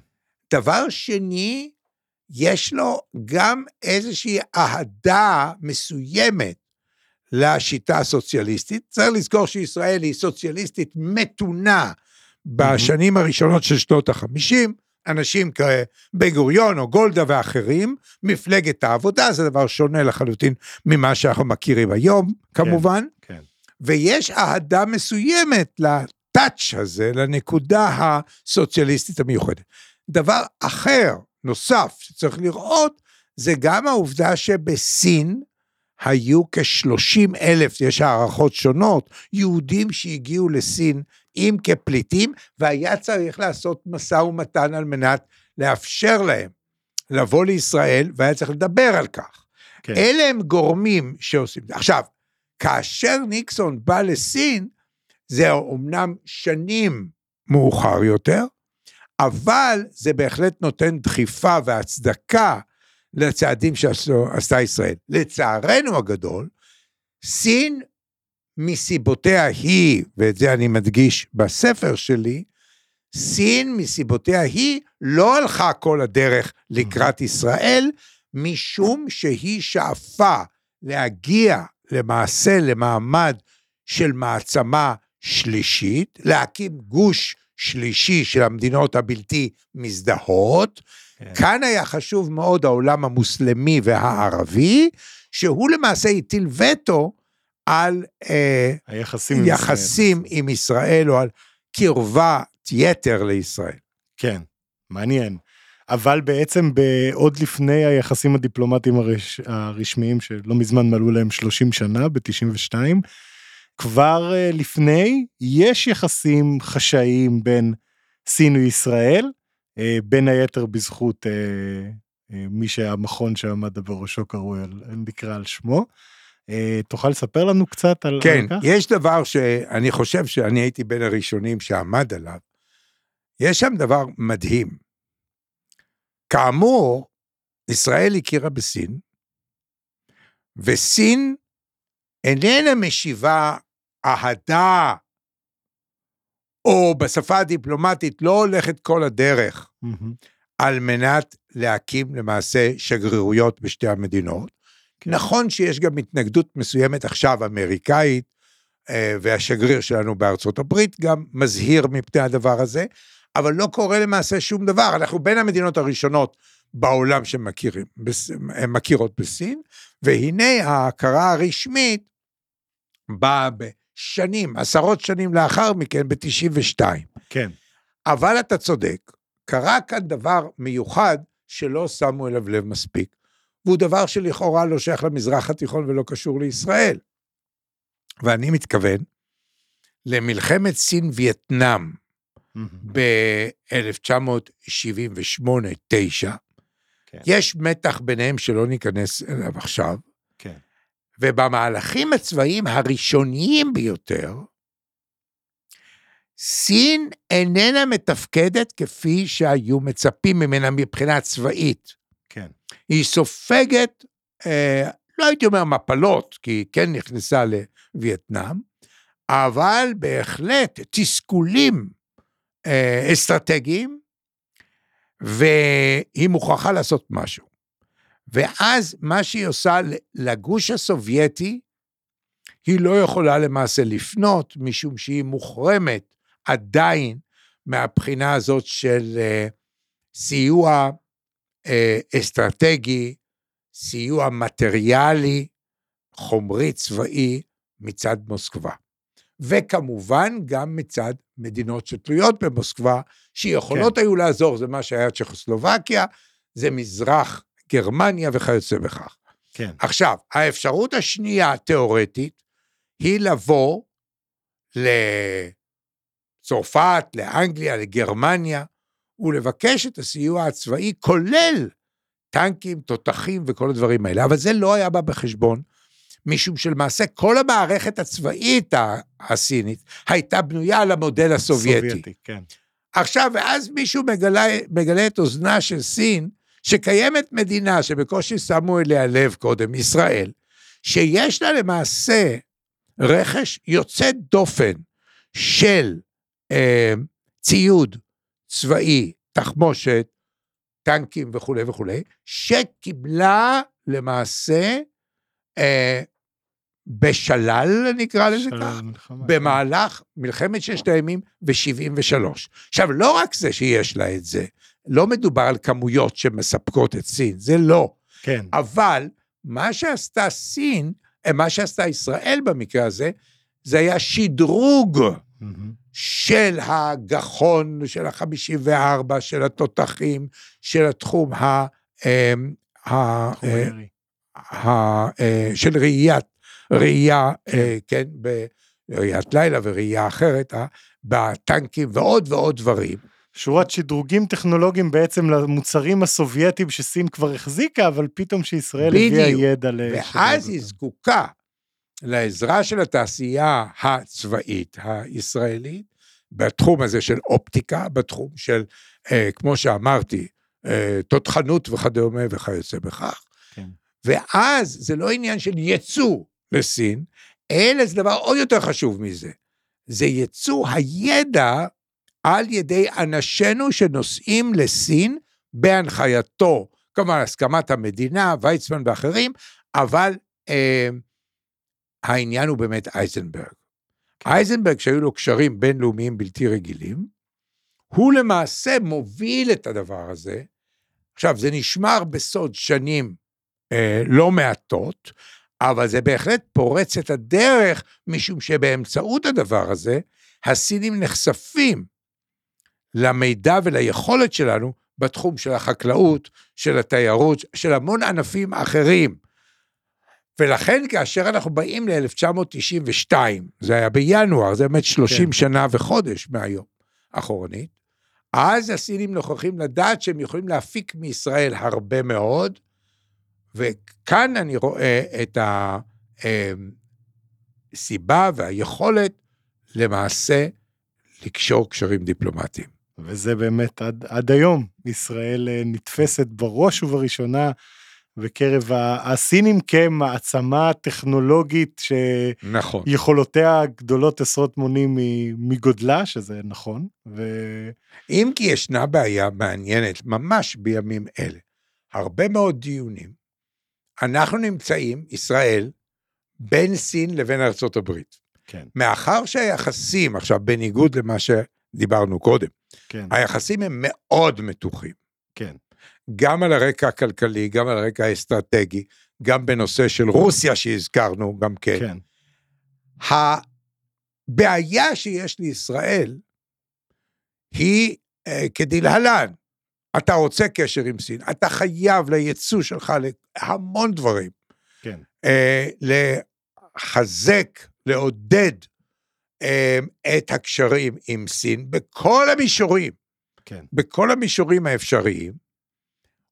דבר שני, יש לו גם איזושהי אהדה מסוימת לשיטה הסוציאליסטית. צריך לזכור שישראל היא סוציאליסטית מתונה בשנים הראשונות של שנות החמישים. אנשים כבן גוריון או גולדה ואחרים, מפלגת העבודה זה דבר שונה לחלוטין ממה שאנחנו מכירים היום, כמובן. כן. ויש אהדה מסוימת לטאץ' הזה, לנקודה הסוציאליסטית המיוחדת. דבר אחר, נוסף, שצריך לראות, זה גם העובדה שבסין היו כ-30 אלף, יש הערכות שונות, יהודים שהגיעו לסין אם כפליטים, והיה צריך לעשות משא ומתן על מנת לאפשר להם לבוא לישראל, והיה צריך לדבר על כך. כן. אלה הם גורמים שעושים את זה. עכשיו, כאשר ניקסון בא לסין, זה אומנם שנים מאוחר יותר, אבל זה בהחלט נותן דחיפה והצדקה לצעדים שעשתה ישראל. לצערנו הגדול, סין מסיבותיה היא, ואת זה אני מדגיש בספר שלי, סין מסיבותיה היא לא הלכה כל הדרך לקראת ישראל, משום שהיא שאפה להגיע למעשה למעמד של מעצמה שלישית, להקים גוש שלישי של המדינות הבלתי מזדהות. כן. כאן היה חשוב מאוד העולם המוסלמי והערבי, שהוא למעשה הטיל וטו על אה, היחסים עם ישראל. יחסים עם ישראל או על קרבת יתר לישראל. כן, מעניין. אבל בעצם עוד לפני היחסים הדיפלומטיים הרש, הרשמיים שלא מזמן מלאו להם 30 שנה ב-92, כבר אה, לפני יש יחסים חשאיים בין סין וישראל, אה, בין היתר בזכות מי שהמכון שעמד בראשו קרוי, נקרא על שמו. אה, תוכל לספר לנו קצת על, כן, על כך? יש דבר שאני חושב שאני הייתי בין הראשונים שעמד עליו. יש שם דבר מדהים. כאמור, ישראל הכירה בסין, וסין איננה משיבה אהדה, או בשפה הדיפלומטית לא הולכת כל הדרך מהמם. על מנת להקים למעשה שגרירויות בשתי המדינות. כן. נכון שיש גם התנגדות מסוימת עכשיו אמריקאית, אה, והשגריר שלנו בארצות הברית גם מזהיר מפני הדבר הזה, אבל לא קורה למעשה שום דבר. אנחנו בין המדינות הראשונות בעולם שמכירים, בס- הן מכירות בסין, והנה ההכרה הרשמית באה בשנים, עשרות שנים לאחר מכן, ב-92. כן, אבל אתה צודק, קרה כאן דבר מיוחד שלא שמו אליו לב מספיק, והוא דבר שלכאורה לא שייך למזרח התיכון ולא קשור לישראל. ואני מתכוון למלחמת סין-וייטנאם ב-1978-9. כן. יש מתח ביניהם שלא ניכנס אליו עכשיו, כן. ובמהלכים הצבאיים הראשוניים ביותר, סין איננה מתפקדת כפי שהיו מצפים ממנה מבחינה צבאית. כן. היא סופגת, אה, לא הייתי אומר מפלות, כי היא כן נכנסה לווייטנאם, אבל בהחלט תסכולים אה, אסטרטגיים, והיא מוכרחה לעשות משהו. ואז מה שהיא עושה לגוש הסובייטי, היא לא יכולה למעשה לפנות, משום שהיא מוחרמת עדיין מהבחינה הזאת של אה, סיוע אסטרטגי, סיוע מטריאלי, חומרי צבאי מצד מוסקבה. וכמובן גם מצד מדינות שתלויות במוסקבה, שיכולות כן. היו לעזור, זה מה שהיה צ'כוסלובקיה, זה מזרח גרמניה וכיוצא בכך. כן. עכשיו, האפשרות השנייה התיאורטית היא לבוא לצרפת, לאנגליה, לגרמניה, ולבקש את הסיוע הצבאי, כולל טנקים, תותחים וכל הדברים האלה. אבל זה לא היה בא בחשבון, משום שלמעשה כל המערכת הצבאית הסינית הייתה בנויה על המודל הסובייטי. סובייטי, כן. עכשיו, ואז מישהו מגלה, מגלה את אוזנה של סין, שקיימת מדינה שבקושי שמו אליה לב קודם, ישראל, שיש לה למעשה רכש יוצא דופן של אה, ציוד צבאי, תחמושת, טנקים וכולי וכולי, שקיבלה למעשה אה, בשלל, נקרא לזה כך, מלחמה, במהלך מלחמת ששת הימים ו-73. עכשיו, לא רק זה שיש לה את זה, לא מדובר על כמויות שמספקות את סין, זה לא. כן. אבל מה שעשתה סין, אה, מה שעשתה ישראל במקרה הזה, זה היה שדרוג מהמם. של הגחון, של ה-54, של התותחים, של התחום ה... אה, ה- אה. ה- אה, של ראיית, ראייה, אה, כן, בראיית לילה וראייה אחרת, בטנקים ועוד ועוד דברים. שורת שדרוגים טכנולוגיים בעצם למוצרים הסובייטיים שסין כבר החזיקה, אבל פתאום שישראל הביאה בדיוק. ידע לשדרג ואז היא. זקוקה לעזרה של התעשייה הצבאית הישראלית, בתחום הזה של אופטיקה, בתחום של, אה, כמו שאמרתי, אה, תותחנות וכדומה וכיוצא בכך. כן. ואז זה לא עניין של ייצוא לסין, אלא זה דבר עוד יותר חשוב מזה. זה ייצוא הידע על ידי אנשינו שנוסעים לסין בהנחייתו, כמובן הסכמת המדינה, ויצמן ואחרים, אבל אה, העניין הוא באמת אייזנברג. כן. אייזנברג, שהיו לו קשרים בינלאומיים בלתי רגילים, הוא למעשה מוביל את הדבר הזה. עכשיו, זה נשמר בסוד שנים אה, לא מעטות, אבל זה בהחלט פורץ את הדרך, משום שבאמצעות הדבר הזה, הסינים נחשפים למידע וליכולת שלנו בתחום של החקלאות, של התיירות, של המון ענפים אחרים. ולכן כאשר אנחנו באים ל-1992, זה היה בינואר, זה באמת 30 כן. שנה וחודש מהיום, אחורנית, אז הסינים נוכחים לדעת שהם יכולים להפיק מישראל הרבה מאוד, וכאן אני רואה את הסיבה והיכולת למעשה לקשור קשרים דיפלומטיים. וזה באמת עד, עד היום, ישראל אה, נתפסת בראש ובראשונה בקרב הסינים כמעצמה טכנולוגית נכון. שיכולותיה גדולות עשרות מונים מגודלה, שזה נכון, ו... אם כי ישנה בעיה מעניינת ממש בימים אלה. הרבה מאוד דיונים. אנחנו נמצאים, ישראל, בין סין לבין ארצות הברית. כן, מאחר שהיחסים, עכשיו, בניגוד למה שדיברנו קודם, כן, היחסים הם מאוד מתוחים. כן, גם על הרקע הכלכלי, גם על הרקע האסטרטגי, גם בנושא של רוסיה שהזכרנו גם כן. כן, הבעיה שיש לישראל היא אה, כדלהלן, אתה רוצה קשר עם סין, אתה חייב לייצוא שלך להמון דברים, כן, אה, לחזק, לעודד אה, את הקשרים עם סין בכל המישורים, כן, בכל המישורים האפשריים,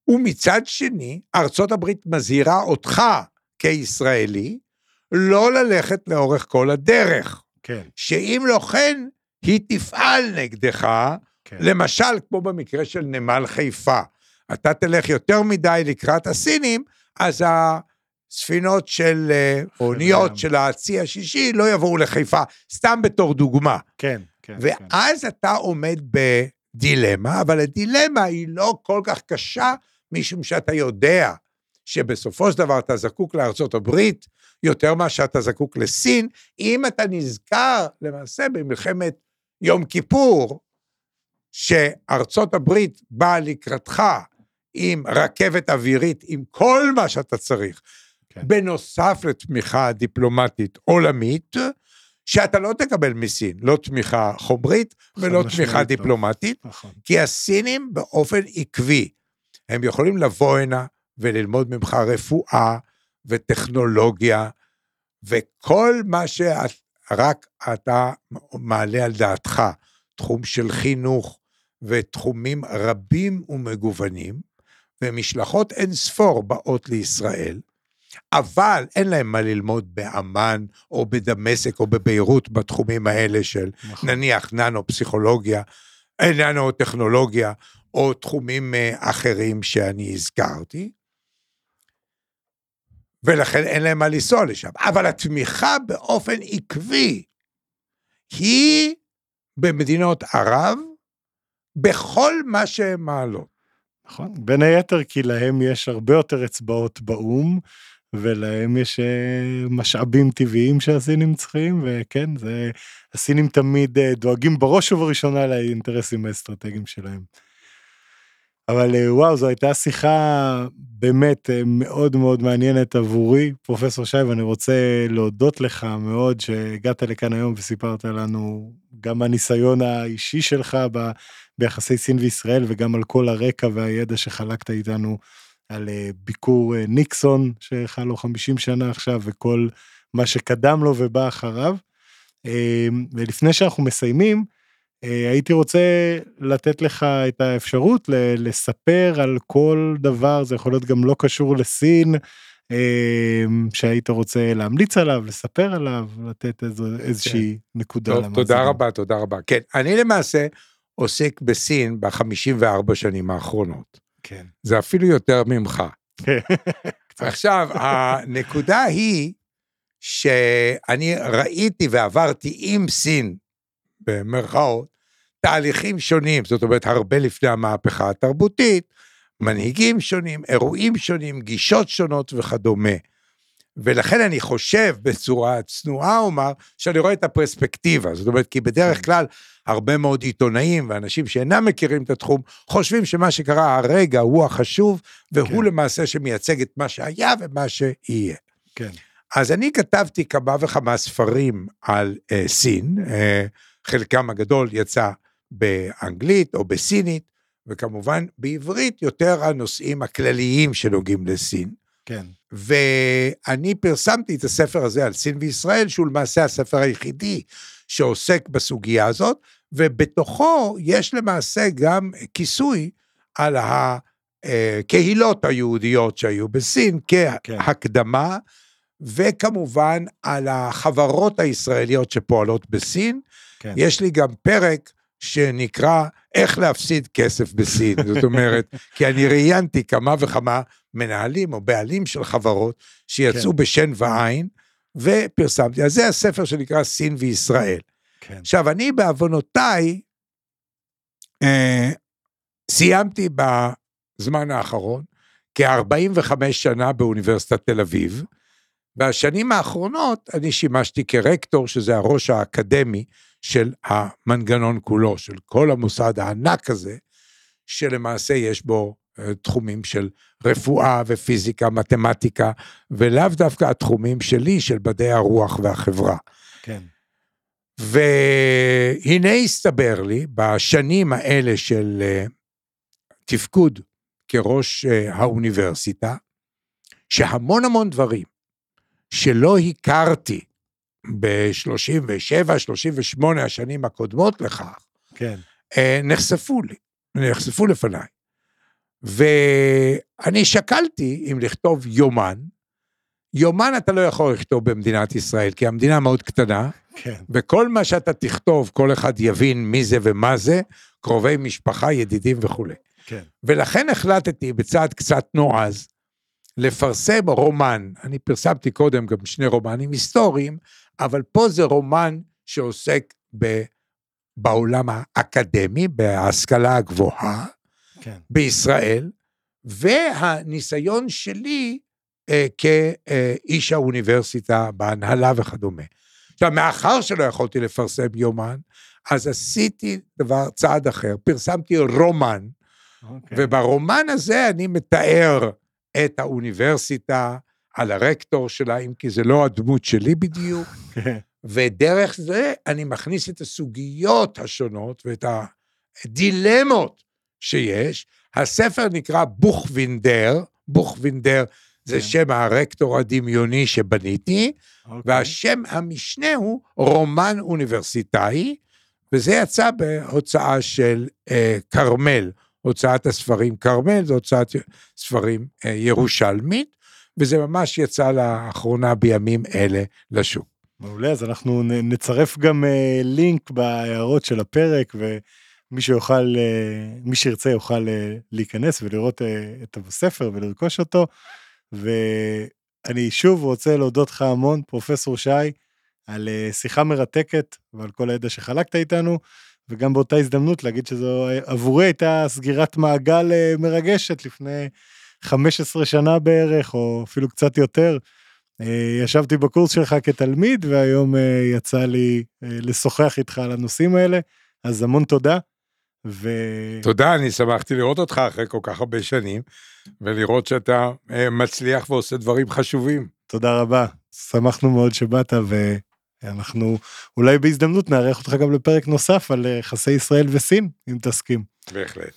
ומצד שני, ארצות הברית מזהירה אותך כישראלי לא ללכת לאורך כל הדרך, כן, שאם לא כן, היא תפעל נגדך, כן, למשל, כמו במקרה של נמל חיפה. אתה תלך יותר מדי לקראת הסינים, אז הספינות של אה, אוניות. של הצי השישי לא יבואו לחיפה, סתם בתור דוגמה. כן, כן, כן, ואז אתה עומד בדילמה, אבל הדילמה היא לא כל כך קשה, משום שאתה יודע שבסופו של דבר אתה זקוק לארצות הברית יותר ממה שאתה זקוק לסין, אם אתה נזכר למעשה במלחמת יום כיפור, שארצות הברית באה לקראתך עם רכבת אווירית, עם כל מה שאתה צריך, כן. בנוסף לתמיכה דיפלומטית עולמית, שאתה לא תקבל מסין, לא תמיכה חומרית ולא תמיכה לא. דיפלומטית, נכון, כי הסינים באופן עקבי, הם יכולים לבוא הנה וללמוד ממך רפואה וטכנולוגיה, וכל מה שרק אתה מעלה על דעתך, תחום של חינוך ותחומים רבים ומגוונים, ומשלחות אין ספור באות לישראל, אבל אין להם מה ללמוד באמ"ן או בדמשק או בביירות בתחומים האלה של נכון, נניח ננו-פסיכולוגיה, אה, ננו-טכנולוגיה, או תחומים אה, אחרים שאני הזכרתי, ולכן אין להם מה לנסוע לשם. אבל התמיכה באופן עקבי היא במדינות ערב, בכל מה שהן מעלות. נכון, בין היתר כי להם יש הרבה יותר אצבעות באו"ם, ולהם יש אה, משאבים טבעיים שהסינים צריכים, וכן, זה, הסינים תמיד אה, דואגים בראש ובראשונה לאינטרסים האסטרטגיים שלהם. אבל אה, וואו, זו הייתה שיחה באמת אה, מאוד מאוד מעניינת עבורי, פרופסור שי, ואני רוצה להודות לך מאוד שהגעת לכאן היום וסיפרת לנו גם הניסיון האישי שלך ב, ביחסי סין וישראל, וגם על כל הרקע והידע שחלקת איתנו על אה, ביקור ניקסון, שחל לו 50 שנה עכשיו, וכל מה שקדם לו ובא אחריו. ולפני שאנחנו מסיימים, הייתי רוצה לתת לך את האפשרות לספר על כל דבר, זה יכול להיות גם לא קשור לסין, אה, שהיית רוצה להמליץ עליו, לספר עליו, לתת איזו, איזושהי נקודה. טוב, תודה. רבה, תודה רבה. כן, אני למעשה עוסק בסין ב-54 שנים האחרונות. כן. זה אפילו יותר ממך. קצת. (laughs) עכשיו, הנקודה היא שאני ראיתי ועברתי עם סין, במרכאות, תהליכים שונים, זאת אומרת, הרבה לפני המהפכה התרבותית, מנהיגים שונים, אירועים שונים, גישות שונות וכדומה. ולכן אני חושב בצורה צנועה אומר שאני רואה את הפרספקטיבה, זאת אומרת כי בדרך כלל הרבה מאוד עיתונאים ואנשים שאינם מכירים את התחום חושבים שמה שקרה הרגע הוא החשוב והוא כן. למעשה שמייצג את מה שהיה ומה שיהיה. כן, אז אני כתבתי כמה וכמה ספרים על אה, סין, אה, חלקם הגדול יצא באנגלית או בסינית, וכמובן בעברית יותר הנושאים הכלליים שנוגעים לסין. כן, ואני פרסמתי את הספר הזה על סין וישראל, שהוא למעשה הספר היחידי שעוסק בסוגיה הזאת, ובתוכו יש למעשה גם כיסוי על הקהילות היהודיות שהיו בסין כן. כהקדמה, וכמובן על החברות הישראליות שפועלות בסין. כן. יש לי גם פרק שנקרא איך להפסיד כסף בסין, זאת אומרת, (laughs) כי אני ראיינתי כמה וכמה מנהלים או בעלים של חברות שיצאו כן. בשן ועין, ופרסמתי. אז זה הספר שנקרא סין וישראל. כן, עכשיו, אני בעוונותיי, אה, סיימתי בזמן האחרון כ-45 שנה באוניברסיטת תל אביב, בשנים האחרונות אני שימשתי כרקטור, שזה הראש האקדמי של המנגנון כולו, של כל המוסד הענק הזה, שלמעשה יש בו אה, תחומים של רפואה ופיזיקה, מתמטיקה, ולאו דווקא התחומים שלי, של מדעי הרוח והחברה. כן. והנה הסתבר לי, בשנים האלה של אה, תפקוד כראש אה, האוניברסיטה, שהמון המון דברים שלא הכרתי ב-37, 38 השנים הקודמות לכך, כן. אה, נחשפו לי, נחשפו לפניי. ואני שקלתי אם לכתוב יומן, יומן אתה לא יכול לכתוב במדינת ישראל, כי המדינה מאוד קטנה, כן. וכל מה שאתה תכתוב, כל אחד יבין מי זה ומה זה, קרובי משפחה, ידידים וכולי. כן. ולכן החלטתי בצעד קצת נועז, לפרסם רומן. אני פרסמתי קודם גם שני רומנים היסטוריים, אבל פה זה רומן שעוסק ב, בעולם האקדמי, בהשכלה הגבוהה כן. בישראל, והניסיון שלי אה, כאיש האוניברסיטה בהנהלה וכדומה. עכשיו, מאחר שלא יכולתי לפרסם יומן, אז עשיתי דבר, צעד אחר, פרסמתי רומן, אוקיי. וברומן הזה אני מתאר את האוניברסיטה, על הרקטור שלה, אם כי זה לא הדמות שלי בדיוק, (laughs) כן. ודרך זה אני מכניס את הסוגיות השונות ואת הדילמות שיש. הספר נקרא בוכווינדר, בוכווינדר זה כן. שם הרקטור הדמיוני שבניתי, אוקיי. והשם המשנה הוא רומן אוניברסיטאי, וזה יצא בהוצאה של אה, כרמל, הוצאת הספרים כרמל, זו הוצאת ספרים אה, ירושלמית, וזה ממש יצא לאחרונה בימים אלה לשוק. מעולה, אז אנחנו נצרף גם אה, לינק בהערות של הפרק, ומי שיוכל, אה, מי שירצה יוכל אה, להיכנס ולראות את הספר ולרכוש אותו. ואני שוב רוצה להודות לך המון, פרופסור שי, על שיחה מרתקת ועל כל הידע שחלקת איתנו, וגם באותה הזדמנות להגיד שזו עבורי הייתה סגירת מעגל מרגשת לפני 15 שנה בערך, או אפילו קצת יותר. אה, ישבתי בקורס שלך כתלמיד, והיום אה, יצא לי אה, לשוחח איתך על הנושאים האלה, אז המון תודה. ו... תודה, אני שמחתי לראות אותך אחרי כל כך הרבה שנים, ולראות שאתה מצליח ועושה דברים חשובים. תודה רבה, שמחנו מאוד שבאת, ואנחנו אולי בהזדמנות נארח אותך גם לפרק נוסף על יחסי ישראל וסין, אם תסכים. בהחלט.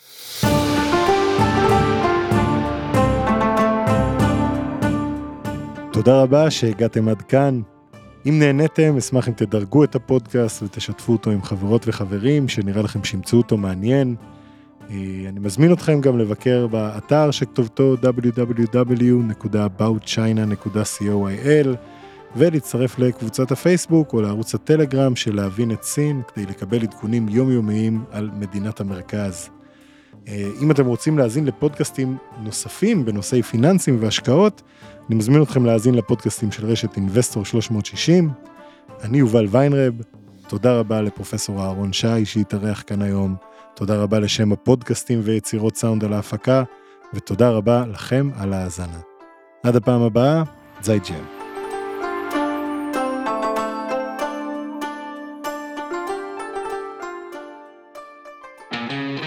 תודה רבה שהגעתם עד כאן. אם נהניתם, אשמח אם תדרגו את הפודקאסט ותשתפו אותו עם חברות וחברים שנראה לכם שימצאו אותו מעניין. אה, אני מזמין אתכם גם לבקר באתר שכתובתו www.aboutchina.coil ולהצטרף לקבוצת הפייסבוק או לערוץ הטלגרם של להבין את סין כדי לקבל עדכונים יומיומיים על מדינת המרכז. אה, אם אתם רוצים להאזין לפודקאסטים נוספים בנושאי פיננסים והשקעות, אני מזמין אתכם להאזין לפודקאסטים של רשת אינבסטור 360. אני יובל ויינרב, תודה רבה לפרופסור אהרון שי שהתארח כאן היום, תודה רבה לשם הפודקאסטים ויצירות סאונד על ההפקה, ותודה רבה לכם על ההאזנה. עד הפעם הבאה, זי